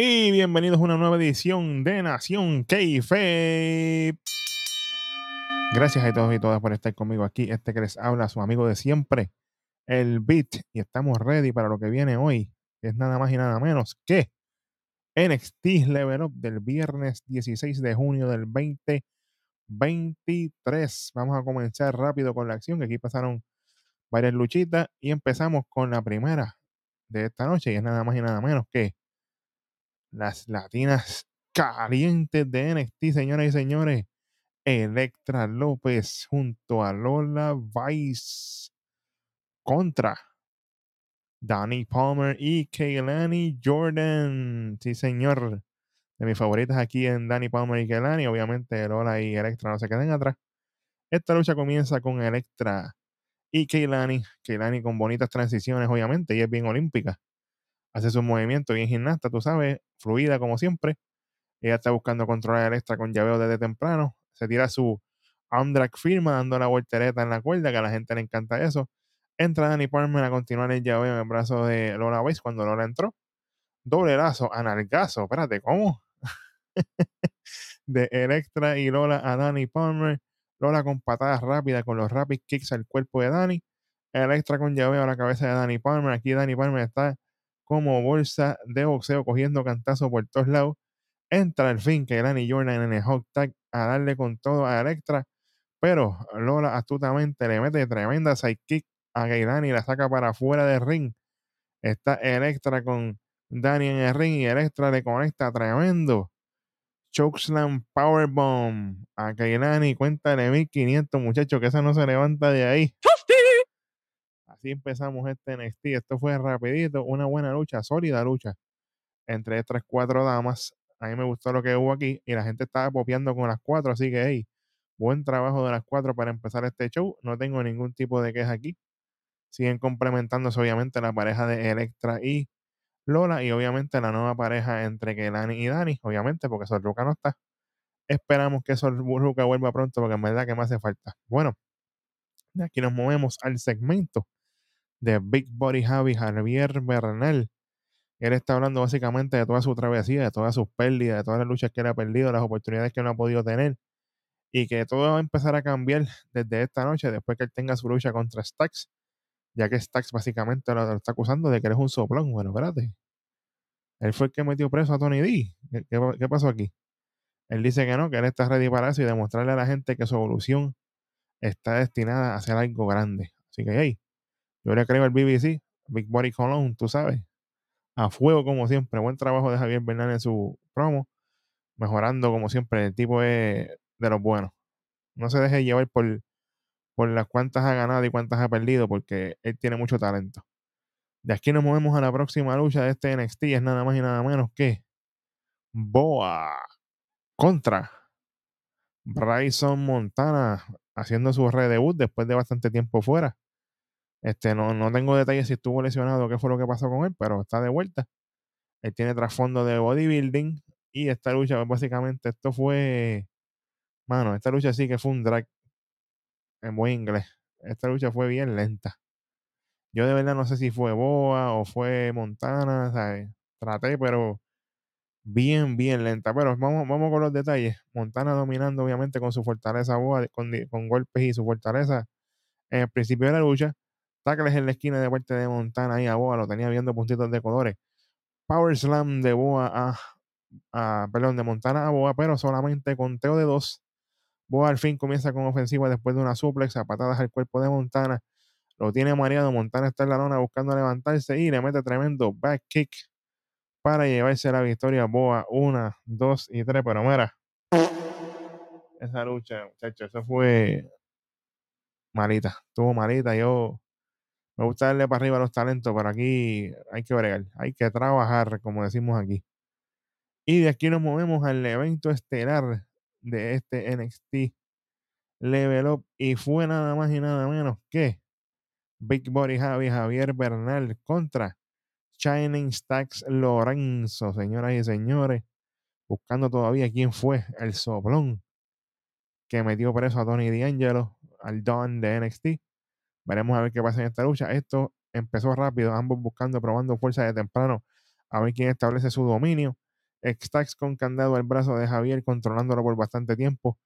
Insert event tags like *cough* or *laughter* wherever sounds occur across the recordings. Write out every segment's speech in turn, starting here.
Y bienvenidos a una nueva edición de Nación Keife. Gracias a todos y todas por estar conmigo aquí. Este que les habla, su amigo de siempre, el Beat. Y estamos ready para lo que viene hoy, que es nada más y nada menos que NXT Level Up del viernes 16 de junio del 2023. Vamos a comenzar rápido con la acción, que aquí pasaron varias luchitas y empezamos con la primera de esta noche y es nada más y nada menos que las latinas calientes de NXT, señoras y señores. Electra López junto a Lola Vice contra Danny Palmer y Kaylani Jordan. Sí, señor. De mis favoritas aquí en Danny Palmer y Kaylani. Obviamente Lola y Electra no se queden atrás. Esta lucha comienza con Electra y Kaylani. Kaylani con bonitas transiciones, obviamente, y es bien olímpica. Hace sus movimientos bien gimnasta, tú sabes, fluida como siempre. Ella está buscando controlar a Electra con llaveo desde temprano. Se tira su arm firma, dando la voltereta en la cuerda, que a la gente le encanta eso. Entra Danny Palmer a continuar el llaveo en el brazo de Lola Weiss cuando Lola entró. Doble lazo, analgazo, espérate, ¿cómo? *laughs* de Electra y Lola a Danny Palmer. Lola con patadas rápidas con los rapid kicks al cuerpo de Danny. Electra con llaveo a la cabeza de Danny Palmer. Aquí Danny Palmer está como bolsa de boxeo cogiendo cantazos por todos lados. Entra al fin que Jordan en el hot tag a darle con todo a Electra. Pero Lola astutamente le mete tremenda sidekick a Gailani y la saca para afuera del ring. Está Electra con Danny en el ring y Electra le conecta tremendo. Chokeslam Powerbomb a Kailani. Cuéntale 1500, muchachos, que esa no se levanta de ahí. Así empezamos este NXT. Esto fue rapidito, una buena lucha, sólida lucha entre estas cuatro damas. A mí me gustó lo que hubo aquí y la gente estaba popeando con las cuatro, así que hey, buen trabajo de las cuatro para empezar este show. No tengo ningún tipo de queja aquí. Siguen complementándose obviamente la pareja de Electra y Lola y obviamente la nueva pareja entre Kelani y Dani, obviamente porque Sorruca no está. Esperamos que Sorruca vuelva pronto porque en verdad que me hace falta. Bueno, aquí nos movemos al segmento de Big Body Javi Javier Bernal. Él está hablando básicamente de toda su travesía, de todas sus pérdidas, de todas las luchas que él ha perdido, las oportunidades que no ha podido tener. Y que todo va a empezar a cambiar desde esta noche, después que él tenga su lucha contra Stax, ya que Stax básicamente lo, está acusando de que él es un soplón. Bueno, espérate. Él fue el que metió preso a Tony D. ¿Qué, pasó aquí? Él dice que no, que él está ready para eso y demostrarle a la gente que su evolución está destinada a ser algo grande. Así que, hey, yo le creo al BBC, Big Body Cologne, tú sabes. A fuego como siempre. Buen trabajo de Javier Bernal en su promo. Mejorando como siempre. El tipo es de los buenos. No se deje llevar por, por las cuantas ha ganado y cuántas ha perdido porque él tiene mucho talento. De aquí nos movemos a la próxima lucha de este NXT. Es nada más y nada menos que Boa contra Bryson Montana haciendo su redebut después de bastante tiempo fuera. Este, no, no tengo detalles si estuvo lesionado o qué fue lo que pasó con él, pero está de vuelta. Él tiene trasfondo de bodybuilding y esta lucha, básicamente, esto fue, mano, esta lucha sí que fue un drag en buen inglés. Esta lucha fue bien lenta. Yo de verdad no sé si fue Boa o fue Montana, ¿sabes? Traté, pero bien, bien lenta. Pero vamos, vamos con los detalles. Montana dominando, obviamente, con su fortaleza Boa, con, con golpes y su fortaleza en el principio de la lucha Tackles en la esquina de parte de Montana ahí a Boa, lo tenía viendo puntitos de colores. Power Slam de Boa a, a, perdón, de Montana a Boa, pero solamente conteo de dos. Boa al fin comienza con ofensiva después de una suplex a patadas al cuerpo de Montana. Lo tiene mareado. Montana está en la lona buscando levantarse y le mete tremendo back kick para llevarse la victoria. Boa, una, dos y tres. Pero mira, esa lucha, muchachos, eso fue malita. Estuvo malita. Yo me gusta darle para arriba los talentos, pero aquí hay que bregar, hay que trabajar, como decimos aquí. Y de aquí nos movemos al evento estelar de este NXT Level Up. Y fue nada más y nada menos que Big Body Javi Javier Bernal contra Shining Stacks Lorenzo, señoras y señores. Buscando todavía quién fue el soplón que metió preso a Tony D'Angelo, al Don de NXT. Veremos a ver qué pasa en esta lucha. Esto empezó rápido, ambos buscando, probando fuerza de temprano, a ver quién establece su dominio. Stacks con candado al brazo de Javier, controlándolo por bastante tiempo.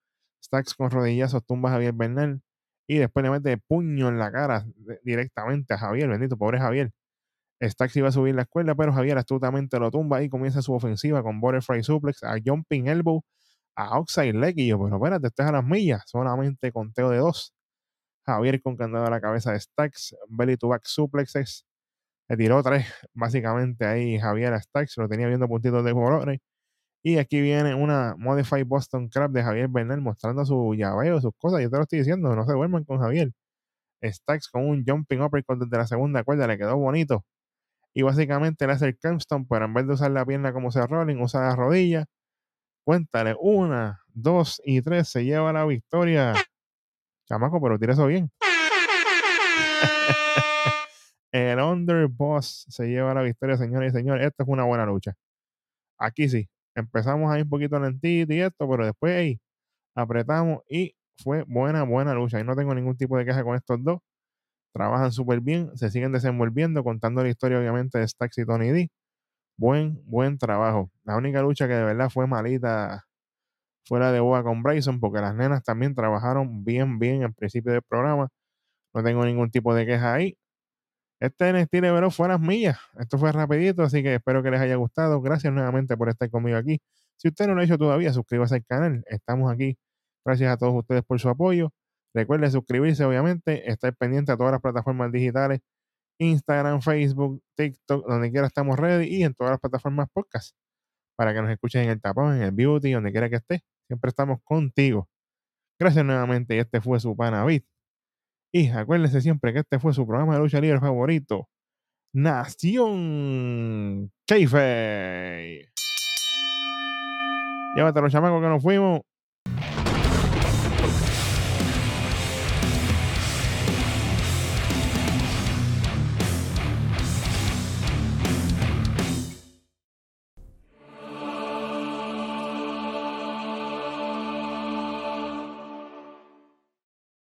Stacks con rodillazos tumba a Javier Bernal y después le mete puño en la cara directamente a Javier, bendito, pobre Javier. Stacks iba a subir la escuela, pero Javier astutamente lo tumba y comienza su ofensiva con Butterfly Suplex, a Jumping Elbow, a Outside Leg. Y yo, pero espérate, estás a las millas, solamente conteo de dos. Javier con candado a la cabeza de Stacks, Belly to Back Suplexes. Le tiró tres, *laughs* básicamente ahí Javier a Stacks, lo tenía viendo puntitos de colores. Y aquí viene una Modified Boston Crab de Javier Bernal mostrando su llaveo, sus cosas. Yo te lo estoy diciendo, no se duerman con Javier. Stacks con un jumping uppercut desde la segunda cuerda, le quedó bonito. Y básicamente le hace el Campstone, pero en vez de usar la pierna como se rolling, usa la rodilla. Cuéntale, una, dos y tres, se lleva la victoria. Chamaco, pero tira eso bien. *laughs* el Underboss se lleva la victoria, señores y señores. Esta es una buena lucha. Aquí sí, empezamos ahí un poquito lentito y esto, pero después ahí apretamos y fue buena, buena lucha. Y no tengo ningún tipo de queja con estos dos. Trabajan súper bien, se siguen desenvolviendo, contando la historia obviamente de Stax y Tony D. Buen, buen trabajo. La única lucha que de verdad fue malita fue la de Boa con Bryson, porque las nenas también trabajaron bien, bien al principio del programa. No tengo ningún tipo de queja ahí. Este NXT Lebron fue a las millas. Esto fue rapidito, así que espero que les haya gustado. Gracias nuevamente por estar conmigo aquí. Si usted no lo ha hecho todavía, suscríbase al canal. Estamos aquí. Gracias a todos ustedes por su apoyo. Recuerde suscribirse, obviamente, estar pendiente a todas las plataformas digitales, Instagram, Facebook, TikTok, donde quiera estamos ready y en todas las plataformas podcast para que nos escuchen en el tapón, en el beauty, donde quiera que esté. Siempre estamos contigo. Gracias nuevamente. Y este fue su pana Beat. Y acuérdense siempre que este fue su programa de lucha libre favorito. Nación Cheife. Llévate los chamacos que nos fuimos.